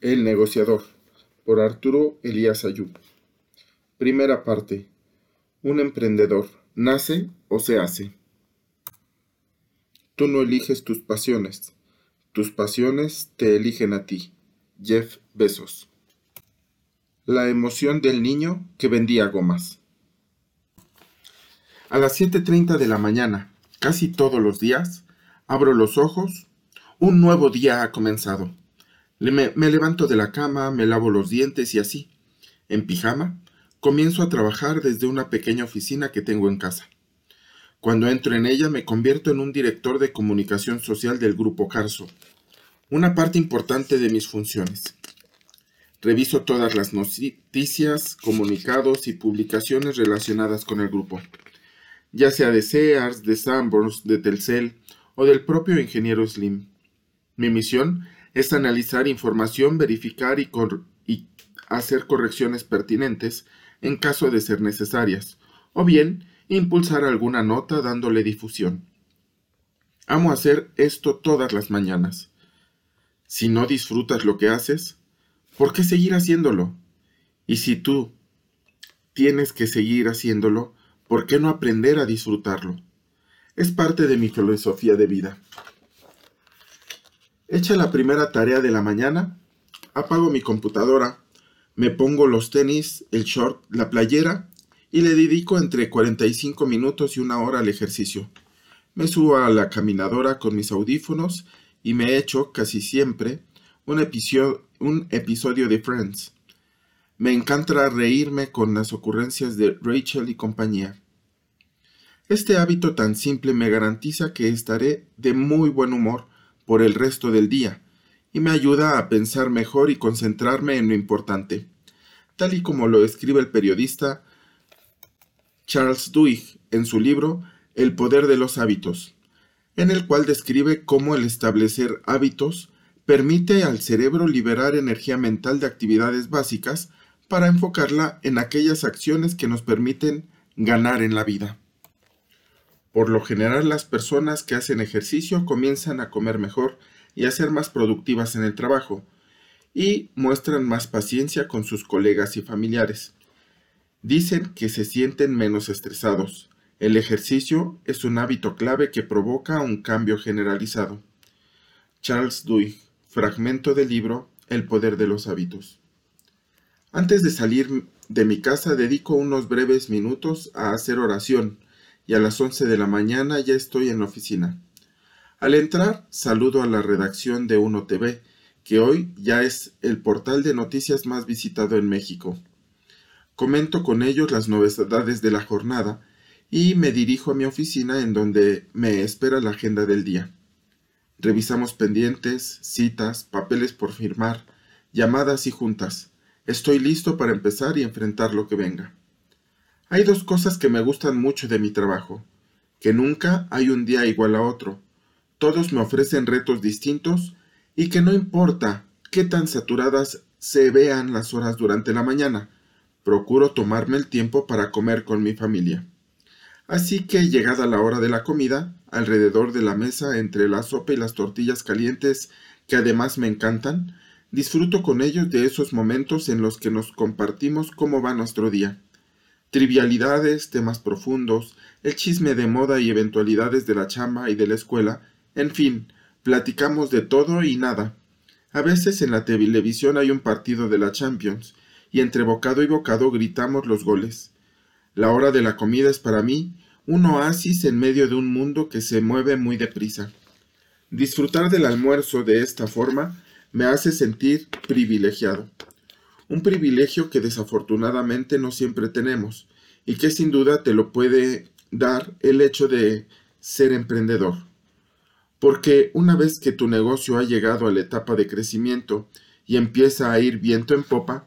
El negociador, por Arturo Elías Ayub. Primera parte. Un emprendedor, ¿nace o se hace? Tú no eliges tus pasiones, tus pasiones te eligen a ti. Jeff Bezos. La emoción del niño que vendía gomas. A las 7.30 de la mañana, casi todos los días, abro los ojos, un nuevo día ha comenzado. Me, levanto de la cama, me lavo los dientes y así, en pijama, comienzo a trabajar desde una pequeña oficina que tengo en casa. Cuando entro en ella me convierto en un director de comunicación social del grupo Carso, una parte importante de mis funciones. Reviso todas las noticias, comunicados y publicaciones relacionadas con el grupo, ya sea de Sears, de Sanborns, de Telcel o del propio ingeniero Slim. Mi misión es analizar información, verificar y, hacer correcciones pertinentes en caso de ser necesarias, o bien impulsar alguna nota dándole difusión. Amo hacer esto todas las mañanas. Si no disfrutas lo que haces, ¿por qué seguir haciéndolo? Y si tú tienes que seguir haciéndolo, ¿por qué no aprender a disfrutarlo? Es parte de mi filosofía de vida. Hecha la primera tarea de la mañana, apago mi computadora, me pongo los tenis, el short, la playera y le dedico entre 45 minutos y una hora al ejercicio. Me subo a la caminadora con mis audífonos y me echo casi siempre un episodio, un episodio de Friends. Me encanta reírme con las ocurrencias de Rachel y compañía. Este hábito tan simple me garantiza que estaré de muy buen humor por el resto del día y me ayuda a pensar mejor y concentrarme en lo importante, tal y como lo escribe el periodista Charles Duhigg en su libro El poder de los hábitos, en el cual describe cómo el establecer hábitos permite al cerebro liberar energía mental de actividades básicas para enfocarla en aquellas acciones que nos permiten ganar en la vida. Por lo general las personas que hacen ejercicio comienzan a comer mejor y a ser más productivas en el trabajo y muestran más paciencia con sus colegas y familiares. Dicen que se sienten menos estresados. El ejercicio es un hábito clave que provoca un cambio generalizado. Charles Duhigg, fragmento del libro El poder de los hábitos. Antes de salir de mi casa dedico unos breves minutos a hacer oración, y a las 11 de la mañana ya estoy en la oficina. Al entrar, saludo a la redacción de Uno TV, que hoy ya es el portal de noticias más visitado en México. Comento con ellos las novedades de la jornada y me dirijo a mi oficina en donde me espera la agenda del día. Revisamos pendientes, citas, papeles por firmar, llamadas y juntas. Estoy listo para empezar y enfrentar lo que venga. Hay dos cosas que me gustan mucho de mi trabajo, que nunca hay un día igual a otro. Todos me ofrecen retos distintos y que no importa qué tan saturadas se vean las horas durante la mañana, procuro tomarme el tiempo para comer con mi familia. Así que llegada la hora de la comida, alrededor de la mesa entre la sopa y las tortillas calientes que además me encantan, disfruto con ellos de esos momentos en los que nos compartimos cómo va nuestro día trivialidades, temas profundos, el chisme de moda y eventualidades de la chama y de la escuela, en fin, platicamos de todo y nada. A veces en la televisión hay un partido de la Champions, y entre bocado y bocado gritamos los goles. La hora de la comida es para mí un oasis en medio de un mundo que se mueve muy deprisa. Disfrutar del almuerzo de esta forma me hace sentir privilegiado un privilegio que desafortunadamente no siempre tenemos y que sin duda te lo puede dar el hecho de ser emprendedor. Porque una vez que tu negocio ha llegado a la etapa de crecimiento y empieza a ir viento en popa,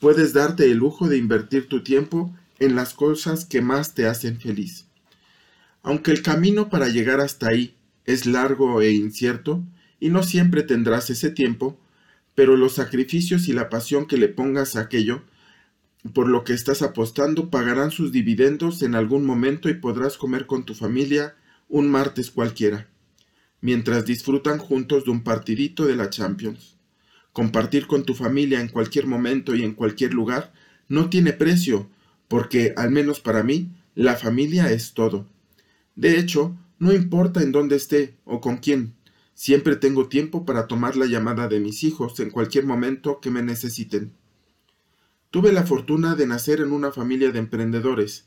puedes darte el lujo de invertir tu tiempo en las cosas que más te hacen feliz. Aunque el camino para llegar hasta ahí es largo e incierto, y no siempre tendrás ese tiempo, pero los sacrificios y la pasión que le pongas a aquello por lo que estás apostando pagarán sus dividendos en algún momento y podrás comer con tu familia un martes cualquiera, mientras disfrutan juntos de un partidito de la Champions. Compartir con tu familia en cualquier momento y en cualquier lugar no tiene precio, porque, al menos para mí, la familia es todo. De hecho, no importa en dónde esté o con quién, siempre tengo tiempo para tomar la llamada de mis hijos en cualquier momento que me necesiten. Tuve la fortuna de nacer en una familia de emprendedores.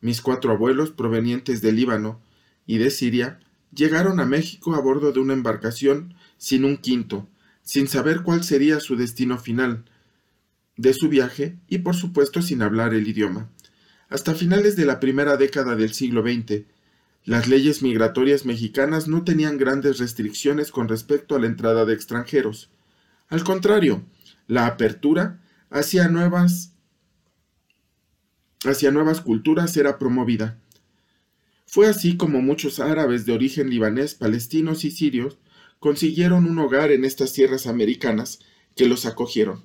Mis cuatro abuelos, provenientes del Líbano y de Siria, llegaron a México a bordo de una embarcación sin un quinto, sin saber cuál sería su destino final de su viaje y por supuesto sin hablar el idioma. Hasta finales de la primera década del siglo XX, las leyes migratorias mexicanas no tenían grandes restricciones con respecto a la entrada de extranjeros. Al contrario, la apertura hacia nuevas nuevas culturas era promovida. Fue así como muchos árabes de origen libanés, palestinos y sirios consiguieron un hogar en estas tierras americanas que los acogieron.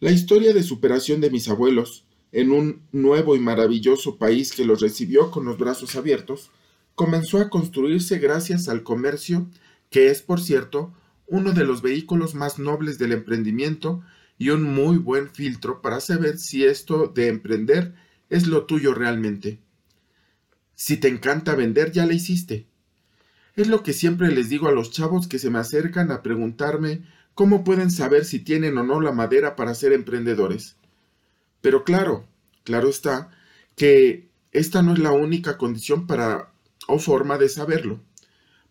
La historia de superación de mis abuelos, en un nuevo y maravilloso país que los recibió con los brazos abiertos, comenzó a construirse gracias al comercio, que es, por cierto, uno de los vehículos más nobles del emprendimiento y un muy buen filtro para saber si esto de emprender es lo tuyo realmente. Si te encanta vender, ya la hiciste. Es lo que siempre les digo a los chavos que se me acercan a preguntarme cómo pueden saber si tienen o no la madera para ser emprendedores. Pero claro, claro está, que esta no es la única condición para o forma de saberlo.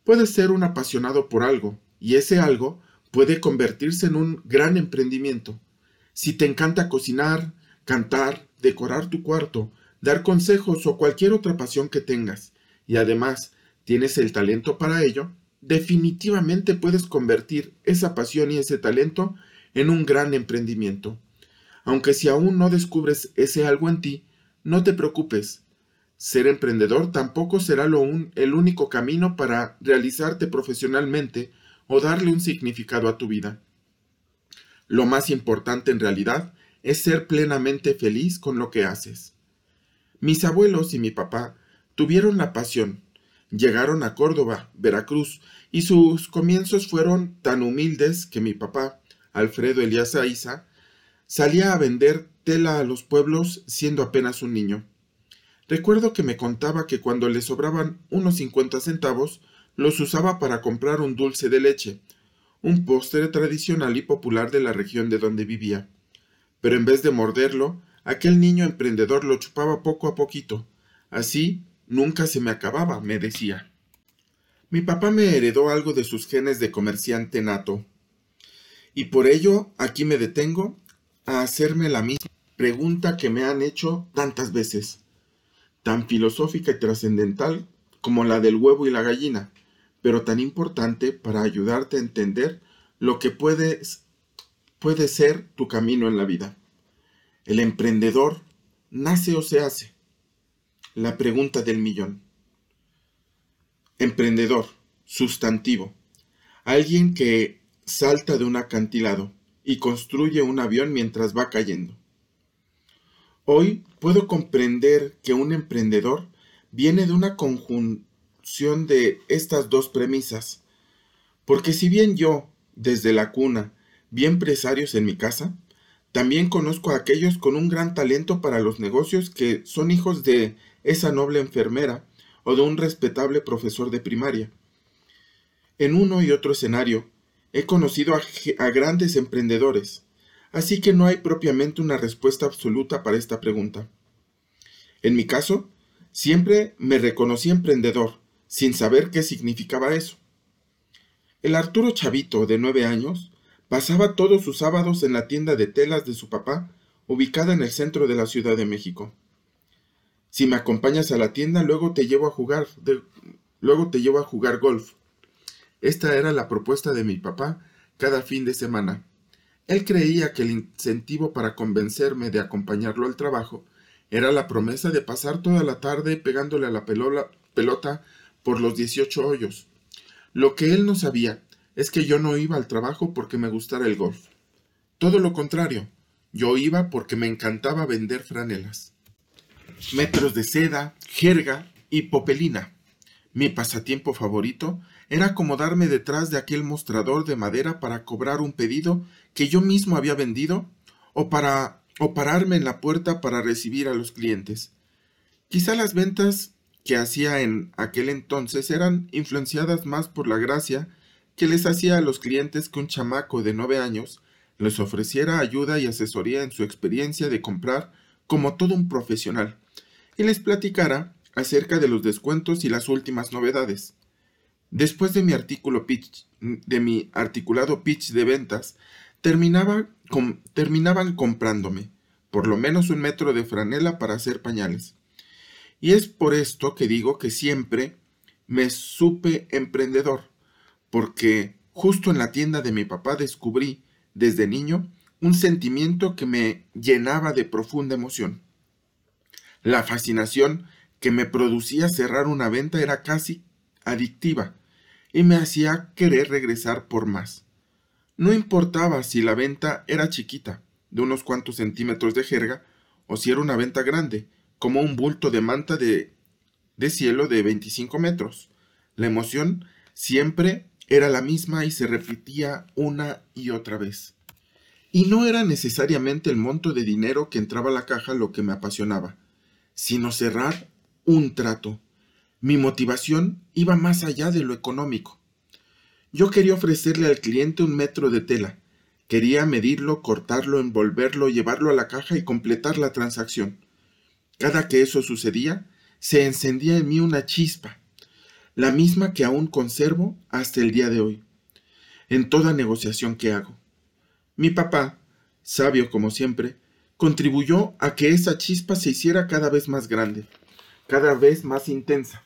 Puedes ser un apasionado por algo, y ese algo puede convertirse en un gran emprendimiento. Si te encanta cocinar, cantar, decorar tu cuarto, dar consejos o cualquier otra pasión que tengas, y además tienes el talento para ello, definitivamente puedes convertir esa pasión y ese talento en un gran emprendimiento. Aunque si aún no descubres ese algo en ti, no te preocupes. Ser emprendedor tampoco será lo el único camino para realizarte profesionalmente o darle un significado a tu vida. Lo más importante en realidad es ser plenamente feliz con lo que haces. Mis abuelos y mi papá tuvieron la pasión, llegaron a Córdoba, Veracruz, y sus comienzos fueron tan humildes que mi papá, Alfredo Elías Aiza, salía a vender tela a los pueblos siendo apenas un niño. Recuerdo que me contaba que cuando le sobraban unos cincuenta centavos, los usaba para comprar un dulce de leche, un postre tradicional y popular de la región de donde vivía. Pero en vez de morderlo, aquel niño emprendedor lo chupaba poco a poquito. Así Nunca se me acababa, me decía. Mi papá me heredó algo de sus genes de comerciante nato. Y por ello aquí me detengo a hacerme la misma pregunta que me han hecho tantas veces, tan filosófica y trascendental como la del huevo y la gallina, pero tan importante para ayudarte a entender lo que puedes, puede ser tu camino en la vida. El emprendedor nace o se hace. La pregunta del millón. Emprendedor, sustantivo. Alguien que salta de un acantilado y construye un avión mientras va cayendo. Hoy puedo comprender que un emprendedor viene de una de estas dos premisas, porque si bien yo, desde la cuna, vi empresarios en mi casa, también conozco a aquellos con un gran talento para los negocios que son hijos de esa noble enfermera o de un respetable profesor de primaria. En uno y otro escenario he conocido a, grandes emprendedores, así que no hay propiamente una respuesta absoluta para esta pregunta. En mi caso, siempre me reconocí emprendedor, sin saber qué significaba eso. El Arturo Chavito, de nueve años, pasaba todos sus sábados en la tienda de telas de su papá, ubicada en el centro de la Ciudad de México. Si me acompañas a la tienda, luego te llevo a jugar, luego te llevo a jugar golf. Esta era la propuesta de mi papá cada fin de semana. Él creía que el incentivo para convencerme de acompañarlo al trabajo era la promesa de pasar toda la tarde pegándole a la pelota por los 18 hoyos. Lo que él no sabía es que yo no iba al trabajo porque me gustara el golf. Todo lo contrario, yo iba porque me encantaba vender franelas metros de seda, jerga y popelina. Mi pasatiempo favorito era acomodarme detrás de aquel mostrador de madera para cobrar un pedido que yo mismo había vendido o para o pararme en la puerta para recibir a los clientes. Quizá las ventas que hacía en aquel entonces eran influenciadas más por la gracia que les hacía a los clientes que un chamaco de nueve años les ofreciera ayuda y asesoría en su experiencia de comprar como todo un profesional y les platicara acerca de los descuentos y las últimas novedades. Después de mi artículo pitch, de mi articulado pitch de ventas, terminaba terminaban comprándome por lo menos un metro de franela para hacer pañales. Y es por esto que digo que siempre me supe emprendedor, porque justo en la tienda de mi papá descubrí, desde niño, un sentimiento que me llenaba de profunda emoción. La fascinación que me producía cerrar una venta era casi adictiva y me hacía querer regresar por más. No importaba si la venta era chiquita, de unos cuantos centímetros de jerga, o si era una venta grande, como un bulto de manta de, de cielo de 25 metros. La emoción siempre era la misma y se repetía una y otra vez. Y no era necesariamente el monto de dinero que entraba a la caja lo que me apasionaba, sino cerrar un trato. Mi motivación iba más allá de lo económico. Yo quería ofrecerle al cliente un metro de tela. Quería medirlo, cortarlo, envolverlo, llevarlo a la caja y completar la transacción. Cada que eso sucedía, se encendía en mí una chispa, la misma que aún conservo hasta el día de hoy, en toda negociación que hago. Mi papá, sabio como siempre, contribuyó a que esa chispa se hiciera cada vez más grande, cada vez más intensa.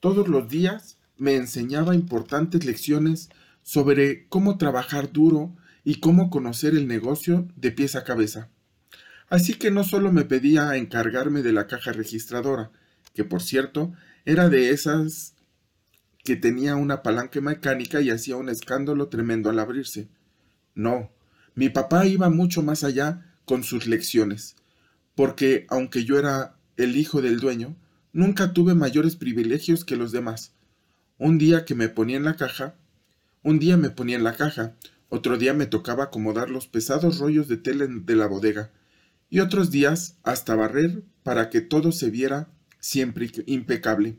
Todos los días me enseñaba importantes lecciones sobre cómo trabajar duro y cómo conocer el negocio de pies a cabeza. Así que no solo me pedía encargarme de la caja registradora, que por cierto era de esas que tenía una palanca mecánica y hacía un escándalo tremendo al abrirse. No, mi papá iba mucho más allá con sus lecciones, porque aunque yo era el hijo del dueño, nunca tuve mayores privilegios que los demás. Un día que me ponía en la caja, un día me ponía en la caja, otro día me tocaba acomodar los pesados rollos de tela de la bodega, y otros días hasta barrer para que todo se viera siempre impecable.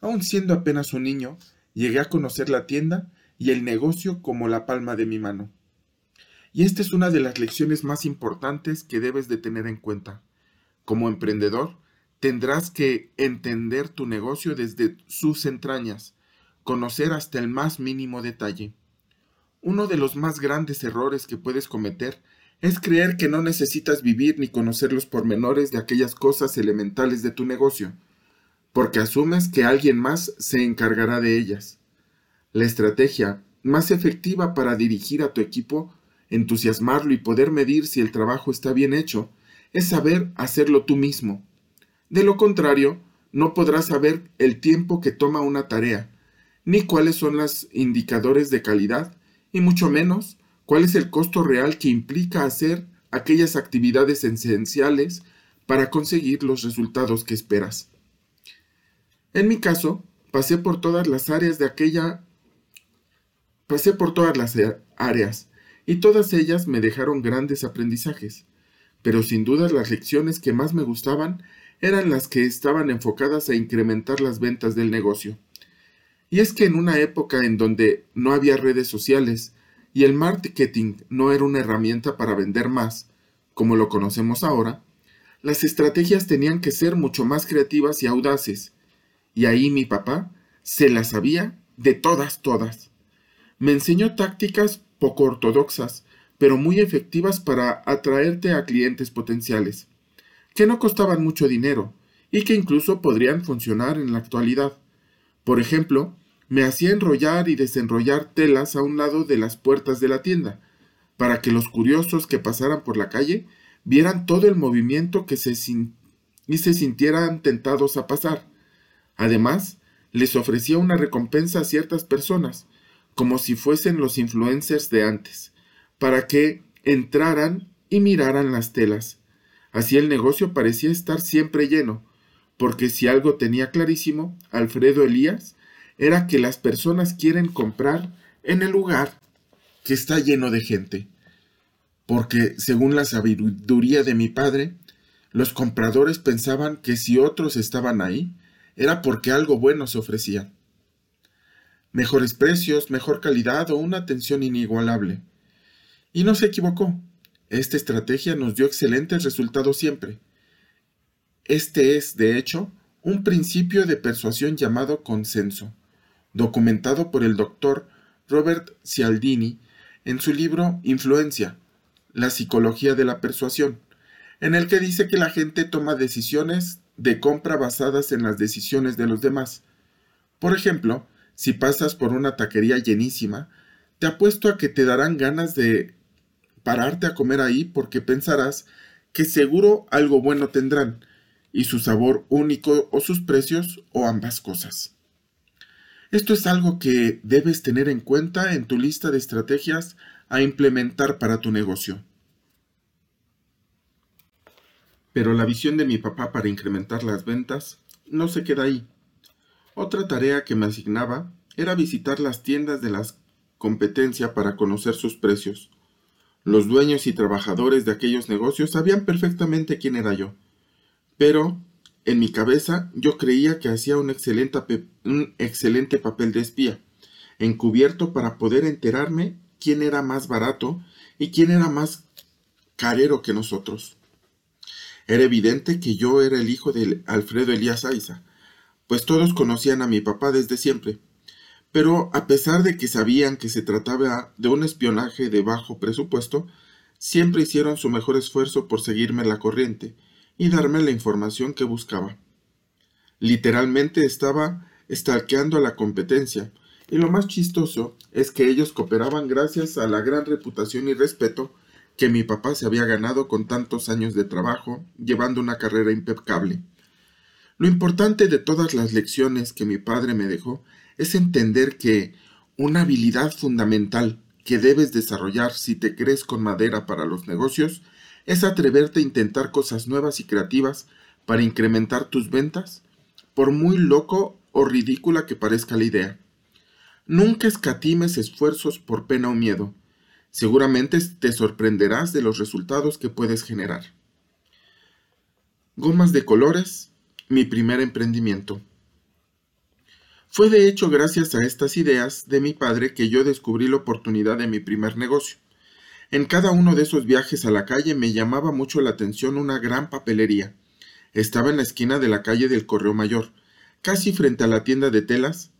Aun siendo apenas un niño, llegué a conocer la tienda y el negocio como la palma de mi mano. Y esta es una de las lecciones más importantes que debes de tener en cuenta. Como emprendedor, Tendrás que entender tu negocio desde sus entrañas, conocer hasta el más mínimo detalle. Uno de los más grandes errores que puedes cometer es creer que no necesitas vivir ni conocer los pormenores de aquellas cosas elementales de tu negocio, porque asumes que alguien más se encargará de ellas. La estrategia más efectiva para dirigir a tu equipo, entusiasmarlo y poder medir si el trabajo está bien hecho, es saber hacerlo tú mismo. De lo contrario, no podrás saber el tiempo que toma una tarea, ni cuáles son los indicadores de calidad, y mucho menos cuál es el costo real que implica hacer aquellas actividades esenciales para conseguir los resultados que esperas. En mi caso, pasé por todas las áreas de aquella pasé por todas las áreas y todas ellas me dejaron grandes aprendizajes, pero sin duda las lecciones que más me gustaban eran las que estaban enfocadas a incrementar las ventas del negocio. Y es que en una época en donde no había redes sociales y el marketing no era una herramienta para vender más, como lo conocemos ahora, las estrategias tenían que ser mucho más creativas y audaces. Y ahí mi papá se las sabía de todas, todas. Me enseñó tácticas poco ortodoxas, pero muy efectivas para atraerte a clientes potenciales que no costaban mucho dinero y que incluso podrían funcionar en la actualidad. Por ejemplo, me hacía enrollar y desenrollar telas a un lado de las puertas de la tienda, para que los curiosos que pasaran por la calle vieran todo el movimiento que se y se sintieran tentados a pasar. Además, les ofrecía una recompensa a ciertas personas, como si fuesen los influencers de antes, para que entraran y miraran las telas. Así el negocio parecía estar siempre lleno, porque si algo tenía clarísimo, Alfredo Elías, era que las personas quieren comprar en el lugar que está lleno de gente. Porque, según la sabiduría de mi padre, los compradores pensaban que si otros estaban ahí, era porque algo bueno se ofrecía. Mejores precios, mejor calidad o una atención inigualable. Y no se equivocó. Esta estrategia nos dio excelentes resultados siempre. Este es, de hecho, un principio de persuasión llamado consenso, documentado por el doctor Robert Cialdini en su libro Influencia, la psicología de la persuasión, en el que dice que la gente toma decisiones de compra basadas en las decisiones de los demás. Por ejemplo, si pasas por una taquería llenísima, te apuesto a que te darán ganas de pararte a comer ahí porque pensarás que seguro algo bueno tendrán, y su sabor único o sus precios o ambas cosas. Esto es algo que debes tener en cuenta en tu lista de estrategias a implementar para tu negocio. Pero la visión de mi papá para incrementar las ventas no se queda ahí. Otra tarea que me asignaba era visitar las tiendas de la competencia para conocer sus precios. Los dueños y trabajadores de aquellos negocios sabían perfectamente quién era yo, pero en mi cabeza yo creía que hacía un excelente, papel de espía, encubierto para poder enterarme quién era más barato y quién era más carero que nosotros. Era evidente que yo era el hijo de Alfredo Elías Aiza, pues todos conocían a mi papá desde siempre. Pero a pesar de que sabían que se trataba de un espionaje de bajo presupuesto, siempre hicieron su mejor esfuerzo por seguirme la corriente y darme la información que buscaba. Literalmente estaba estalqueando a la competencia, y lo más chistoso es que ellos cooperaban gracias a la gran reputación y respeto que mi papá se había ganado con tantos años de trabajo, llevando una carrera impecable. Lo importante de todas las lecciones que mi padre me dejó es entender que una habilidad fundamental que debes desarrollar si te crees con madera para los negocios es atreverte a intentar cosas nuevas y creativas para incrementar tus ventas, por muy loco o ridícula que parezca la idea. Nunca escatimes esfuerzos por pena o miedo. Seguramente te sorprenderás de los resultados que puedes generar. Gomas de colores, mi primer emprendimiento. Fue de hecho gracias a estas ideas de mi padre que yo descubrí la oportunidad de mi primer negocio. En cada uno de esos viajes a la calle me llamaba mucho la atención una gran papelería. Estaba en la esquina de la calle del Correo Mayor, casi frente a la tienda de telas.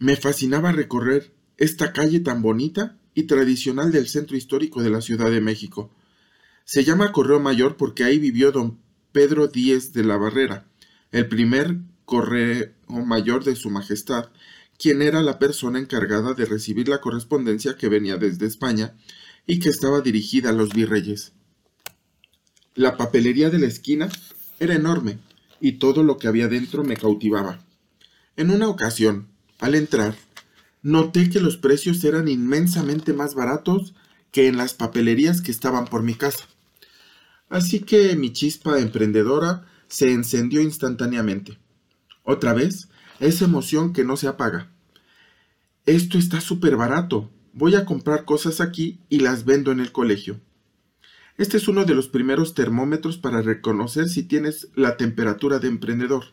Me fascinaba recorrer esta calle tan bonita y tradicional del centro histórico de la Ciudad de México. Se llama Correo Mayor porque ahí vivió don Pedro Díez de la Barrera, el primer correo mayor de su Majestad, quien era la persona encargada de recibir la correspondencia que venía desde España y que estaba dirigida a los virreyes. La papelería de la esquina era enorme y todo lo que había dentro me cautivaba. En una ocasión, al entrar, noté que los precios eran inmensamente más baratos que en las papelerías que estaban por mi casa. Así que mi chispa emprendedora se encendió instantáneamente. Otra vez, esa emoción que no se apaga. Esto está súper barato. Voy a comprar cosas aquí y las vendo en el colegio. Este es uno de los primeros termómetros para reconocer si tienes la temperatura de emprendedor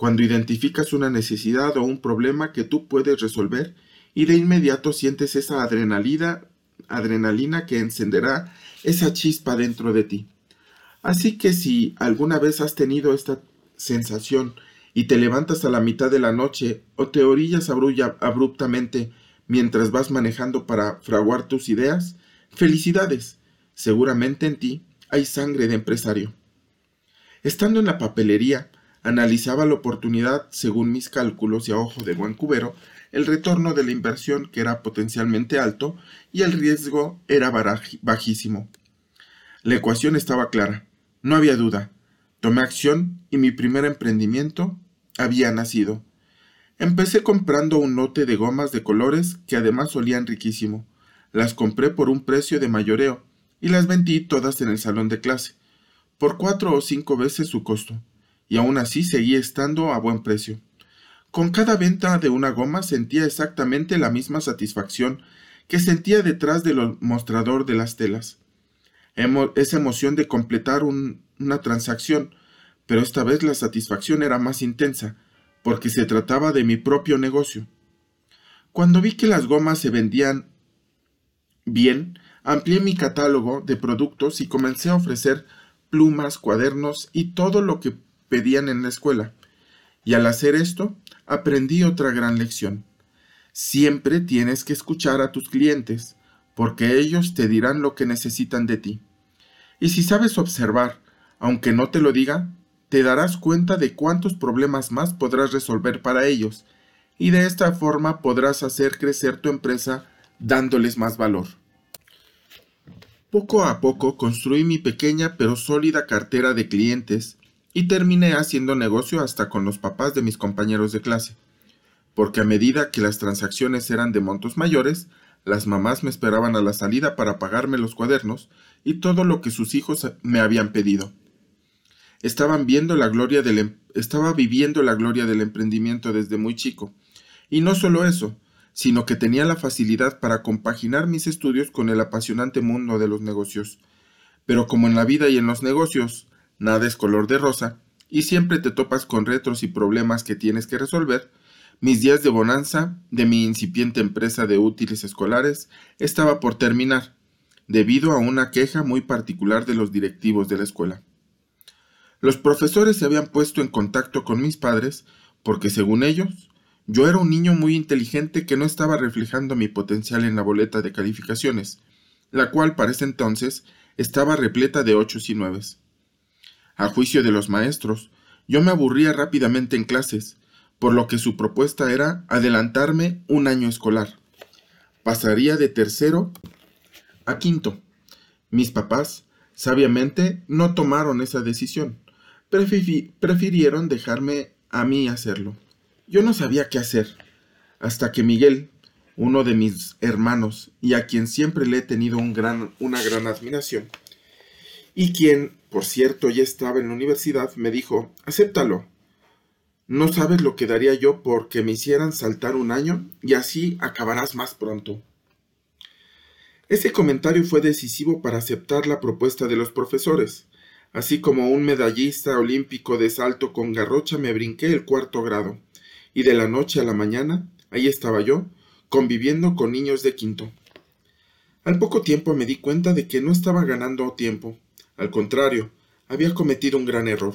cuando identificas una necesidad o un problema que tú puedes resolver y de inmediato sientes esa adrenalina, adrenalina que encenderá esa chispa dentro de ti. Así que si alguna vez has tenido esta sensación y te levantas a la mitad de la noche o te orillas abruptamente mientras vas manejando para fraguar tus ideas, felicidades. Seguramente en ti hay sangre de empresario. Estando en la papelería, Analizaba la oportunidad, según mis cálculos y a ojo de buen cubero, el retorno de la inversión que era potencialmente alto y el riesgo era bajísimo. La ecuación estaba clara, no había duda. Tomé acción y mi primer emprendimiento había nacido. Empecé comprando un lote de gomas de colores que además olían riquísimo. Las compré por un precio de mayoreo y las vendí todas en el salón de clase, por cuatro o cinco veces su costo y aún así seguía estando a buen precio. Con cada venta de una goma sentía exactamente la misma satisfacción que sentía detrás del mostrador de las telas. esa emoción de completar una transacción, pero esta vez la satisfacción era más intensa, porque se trataba de mi propio negocio. Cuando vi que las gomas se vendían bien, amplié mi catálogo de productos y comencé a ofrecer plumas, cuadernos y todo lo que pedían en la escuela. Y al hacer esto, aprendí otra gran lección. Siempre tienes que escuchar a tus clientes, porque ellos te dirán lo que necesitan de ti. Y si sabes observar, aunque no te lo diga, te darás cuenta de cuántos problemas más podrás resolver para ellos, y de esta forma podrás hacer crecer tu empresa dándoles más valor. Poco a poco construí mi pequeña pero sólida cartera de clientes y terminé haciendo negocio hasta con los papás de mis compañeros de clase, porque a medida que las transacciones eran de montos mayores, las mamás me esperaban a la salida para pagarme los cuadernos y todo lo que sus hijos me habían pedido. Estaban viendo la gloria del, em, estaba viviendo la gloria del emprendimiento desde muy chico. Y no solo eso, sino que tenía la facilidad para compaginar mis estudios con el apasionante mundo de los negocios. Pero como en la vida y en los negocios, nada es color de rosa, y siempre te topas con retos y problemas que tienes que resolver, mis días de bonanza de mi incipiente empresa de útiles escolares estaba por terminar, debido a una queja muy particular de los directivos de la escuela. Los profesores se habían puesto en contacto con mis padres porque, según ellos, yo era un niño muy inteligente que no estaba reflejando mi potencial en la boleta de calificaciones, la cual para ese entonces estaba repleta de ochos y nueves. A juicio de los maestros, yo me aburría rápidamente en clases, por lo que su propuesta era adelantarme un año escolar. Pasaría de tercero a quinto. Mis papás, sabiamente, no tomaron esa decisión, prefirieron dejarme a mí hacerlo. Yo no sabía qué hacer, hasta que Miguel, uno de mis hermanos, y a quien siempre le he tenido una gran admiración, y quien, por cierto, ya estaba en la universidad, me dijo, acéptalo. No sabes lo que daría yo porque me hicieran saltar un año y así acabarás más pronto. Ese comentario fue decisivo para aceptar la propuesta de los profesores. Así como un medallista olímpico de salto con garrocha me brinqué el cuarto grado, y de la noche a la mañana, ahí estaba yo, conviviendo con niños de quinto. Al poco tiempo me di cuenta de que no estaba ganando tiempo. Al contrario, había cometido un gran error.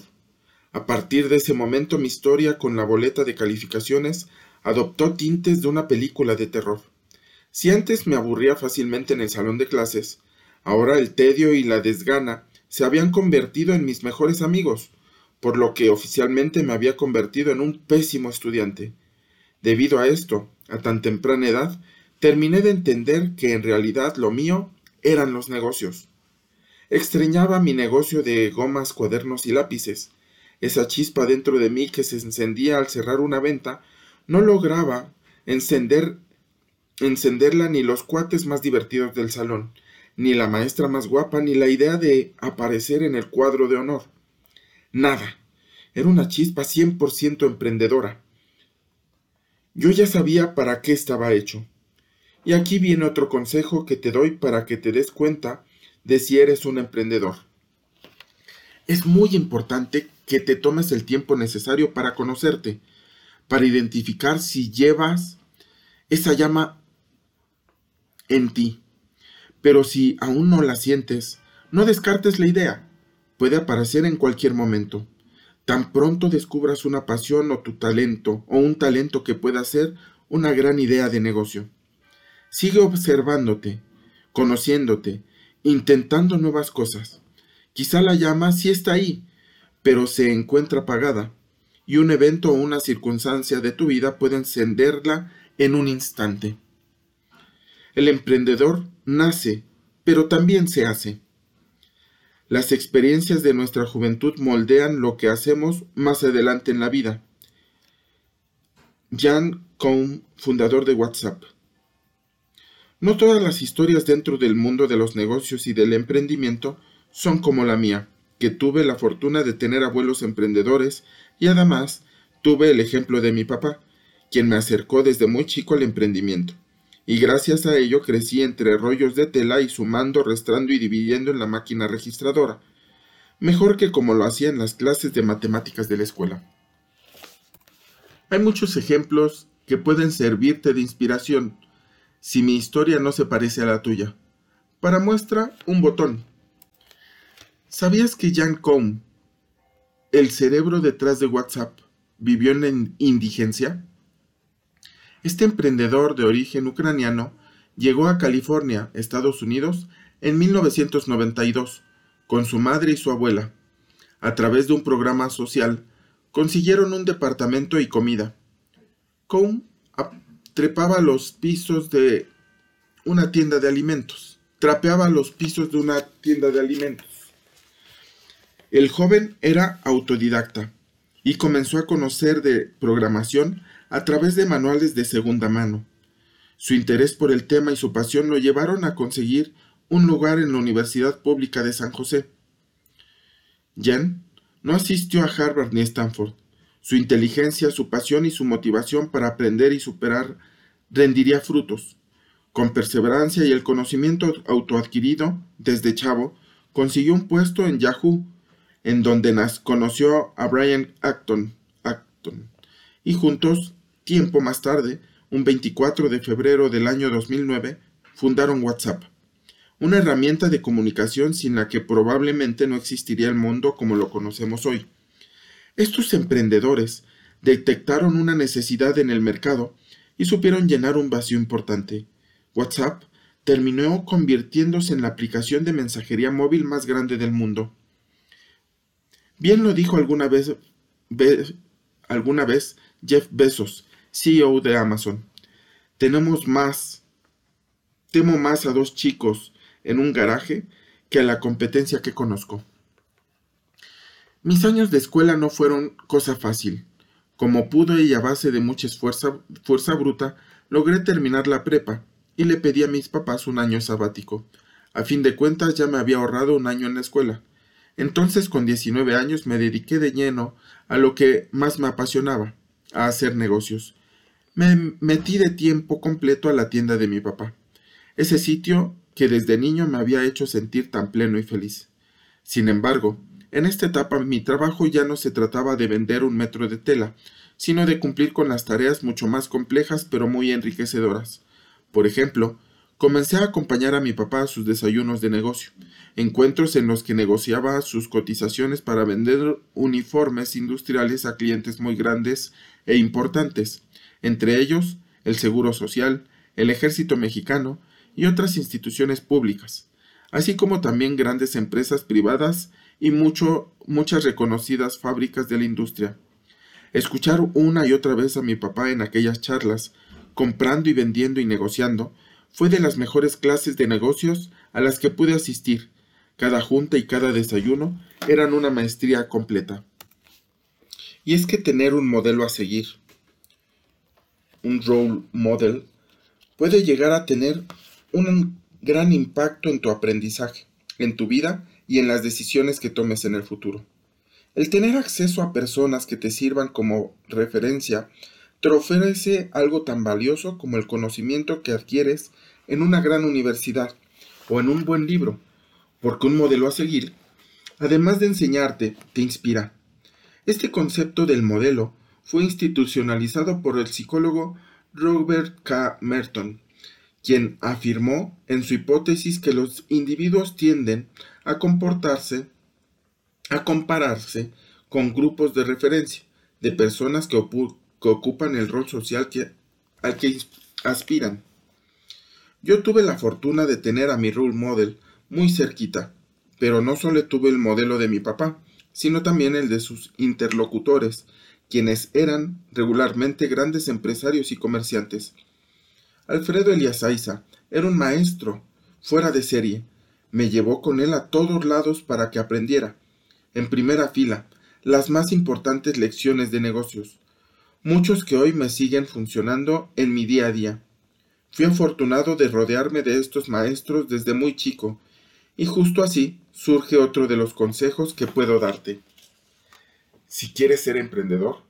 A partir de ese momento mi historia con la boleta de calificaciones adoptó tintes de una película de terror. Si antes me aburría fácilmente en el salón de clases, ahora el tedio y la desgana se habían convertido en mis mejores amigos, por lo que oficialmente me había convertido en un pésimo estudiante. Debido a esto, a tan temprana edad, terminé de entender que en realidad lo mío eran los negocios. Extrañaba mi negocio de gomas, cuadernos y lápices. Esa chispa dentro de mí que se encendía al cerrar una venta no lograba encender encenderla ni los cuates más divertidos del salón, ni la maestra más guapa, ni la idea de aparecer en el cuadro de honor. Nada. Era una chispa cien por ciento emprendedora. Yo ya sabía para qué estaba hecho. Y aquí viene otro consejo que te doy para que te des cuenta de si eres un emprendedor. Es muy importante que te tomes el tiempo necesario para conocerte, para identificar si llevas esa llama en ti pero si aún no la sientes, no descartes la idea. Puede aparecer en cualquier momento. Tan pronto descubras una pasión o tu talento, o un talento que pueda ser una gran idea de negocio. Sigue observándote, conociéndote, intentando nuevas cosas. Quizá la llama sí está ahí, pero se encuentra apagada, y un evento o una circunstancia de tu vida puede encenderla en un instante. El emprendedor nace, pero también se hace. Las experiencias de nuestra juventud moldean lo que hacemos más adelante en la vida. Jan Cohn, fundador de WhatsApp. No todas las historias dentro del mundo de los negocios y del emprendimiento son como la mía, que tuve la fortuna de tener abuelos emprendedores y además tuve el ejemplo de mi papá, quien me acercó desde muy chico al emprendimiento. Y gracias a ello crecí entre rollos de tela y sumando, restando y dividiendo en la máquina registradora, mejor que como lo hacía en las clases de matemáticas de la escuela. Hay muchos ejemplos que pueden servirte de inspiración si mi historia no se parece a la tuya. Para muestra, un botón. ¿Sabías que Jan Cohn, el cerebro detrás de WhatsApp, vivió en indigencia? Este emprendedor de origen ucraniano llegó a California, Estados Unidos, en 1992 con su madre y su abuela. A través de un programa social, consiguieron un departamento y comida. Cohn trepaba los pisos de una tienda de alimentos. Trapeaba los pisos de una tienda de alimentos. El joven era autodidacta y comenzó a conocer de programación a través de manuales de segunda mano. Su interés por el tema y su pasión lo llevaron a conseguir un lugar en la Universidad Pública de San José. Jan no asistió a Harvard ni Stanford. Su inteligencia, su pasión y su motivación para aprender y superar rendiría frutos. Con perseverancia y el conocimiento autoadquirido desde chavo, consiguió un puesto en Yahoo, en donde conoció a Brian Acton, Acton, y juntos, tiempo más tarde, un 24 de febrero del año 2009, fundaron WhatsApp una herramienta de comunicación sin la que probablemente no existiría el mundo como lo conocemos hoy. Estos emprendedores detectaron una necesidad en el mercado y supieron llenar un vacío importante. WhatsApp terminó convirtiéndose en la aplicación de mensajería móvil más grande del mundo. Bien lo dijo alguna vez, alguna vez Jeff Bezos, CEO de Amazon. Tenemos más. Temo más a dos chicos en un garaje que a la competencia que conozco. Mis años de escuela no fueron cosa fácil. Como pude y a base de mucha fuerza, fuerza bruta, logré terminar la prepa y le pedí a mis papás un año sabático. A fin de cuentas ya me había ahorrado un año en la escuela. Entonces con 19 años me dediqué de lleno a lo que más me apasionaba, a hacer negocios. Me metí de tiempo completo a la tienda de mi papá. Ese sitio que desde niño me había hecho sentir tan pleno y feliz. Sin embargo, en esta etapa mi trabajo ya no se trataba de vender un metro de tela, sino de cumplir con las tareas mucho más complejas pero muy enriquecedoras. Por ejemplo, comencé a acompañar a mi papá a sus desayunos de negocio, encuentros en los que negociaba sus cotizaciones para vender uniformes industriales a clientes muy grandes e importantes, entre ellos el Seguro Social, el Ejército Mexicano y otras instituciones públicas, así como también grandes empresas privadas y mucho, muchas reconocidas fábricas de la industria. Escuchar una y otra vez a mi papá en aquellas charlas, comprando y vendiendo y negociando, fue de las mejores clases de negocios a las que pude asistir. Cada junta y cada desayuno eran una maestría completa. Y es que tener un modelo a seguir, un role model, puede llegar a tener un gran impacto en tu aprendizaje, en tu vida y en las decisiones que tomes en el futuro. El tener acceso a personas que te sirvan como referencia te ofrece algo tan valioso como el conocimiento que adquieres en una gran universidad o en un buen libro, porque un modelo a seguir, además de enseñarte, te inspira. Este concepto del modelo fue institucionalizado por el psicólogo Robert K. Merton quien afirmó en su hipótesis que los individuos tienden a comportarse, a compararse con grupos de referencia, de personas que, ocupan el rol social que, al que aspiran. Yo tuve la fortuna de tener a mi role model muy cerquita, pero no solo tuve el modelo de mi papá, sino también el de sus interlocutores, quienes eran regularmente grandes empresarios y comerciantes. Alfredo Eliasaiza era un maestro, fuera de serie. Me llevó con él a todos lados para que aprendiera, en primera fila, las más importantes lecciones de negocios, muchos que hoy me siguen funcionando en mi día a día. Fui afortunado de rodearme de estos maestros desde muy chico, y justo así surge otro de los consejos que puedo darte. Si quieres ser emprendedor,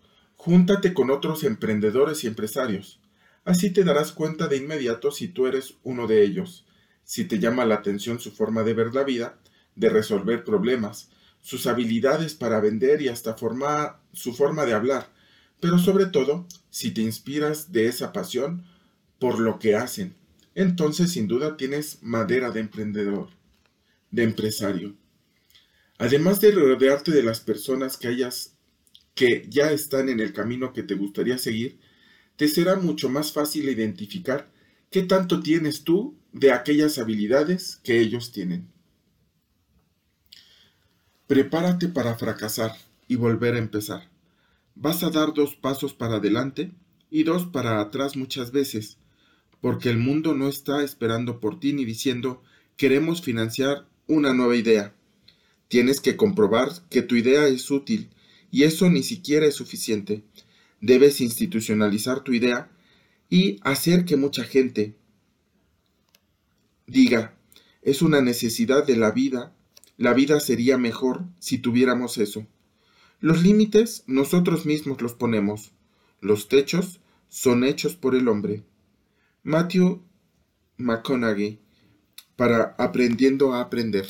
Júntate con otros emprendedores y empresarios. Así te darás cuenta de inmediato si tú eres uno de ellos, si te llama la atención su forma de ver la vida, de resolver problemas, sus habilidades para vender y hasta su forma de hablar, pero sobre todo si te inspiras de esa pasión por lo que hacen. Entonces sin duda tienes madera de emprendedor, de empresario. Además de rodearte de las personas que hayas que ya están en el camino que te gustaría seguir, te será mucho más fácil identificar qué tanto tienes tú de aquellas habilidades que ellos tienen. Prepárate para fracasar y volver a empezar. Vas a dar dos pasos para adelante y dos para atrás muchas veces, porque el mundo no está esperando por ti ni diciendo queremos financiar una nueva idea. Tienes que comprobar que tu idea es útil y eso ni siquiera es suficiente. Debes institucionalizar tu idea y hacer que mucha gente diga, es una necesidad de la vida, la vida sería mejor si tuviéramos eso. Los límites nosotros mismos los ponemos, los techos son hechos por el hombre. Matthew McConaughey para aprendiendo a aprender.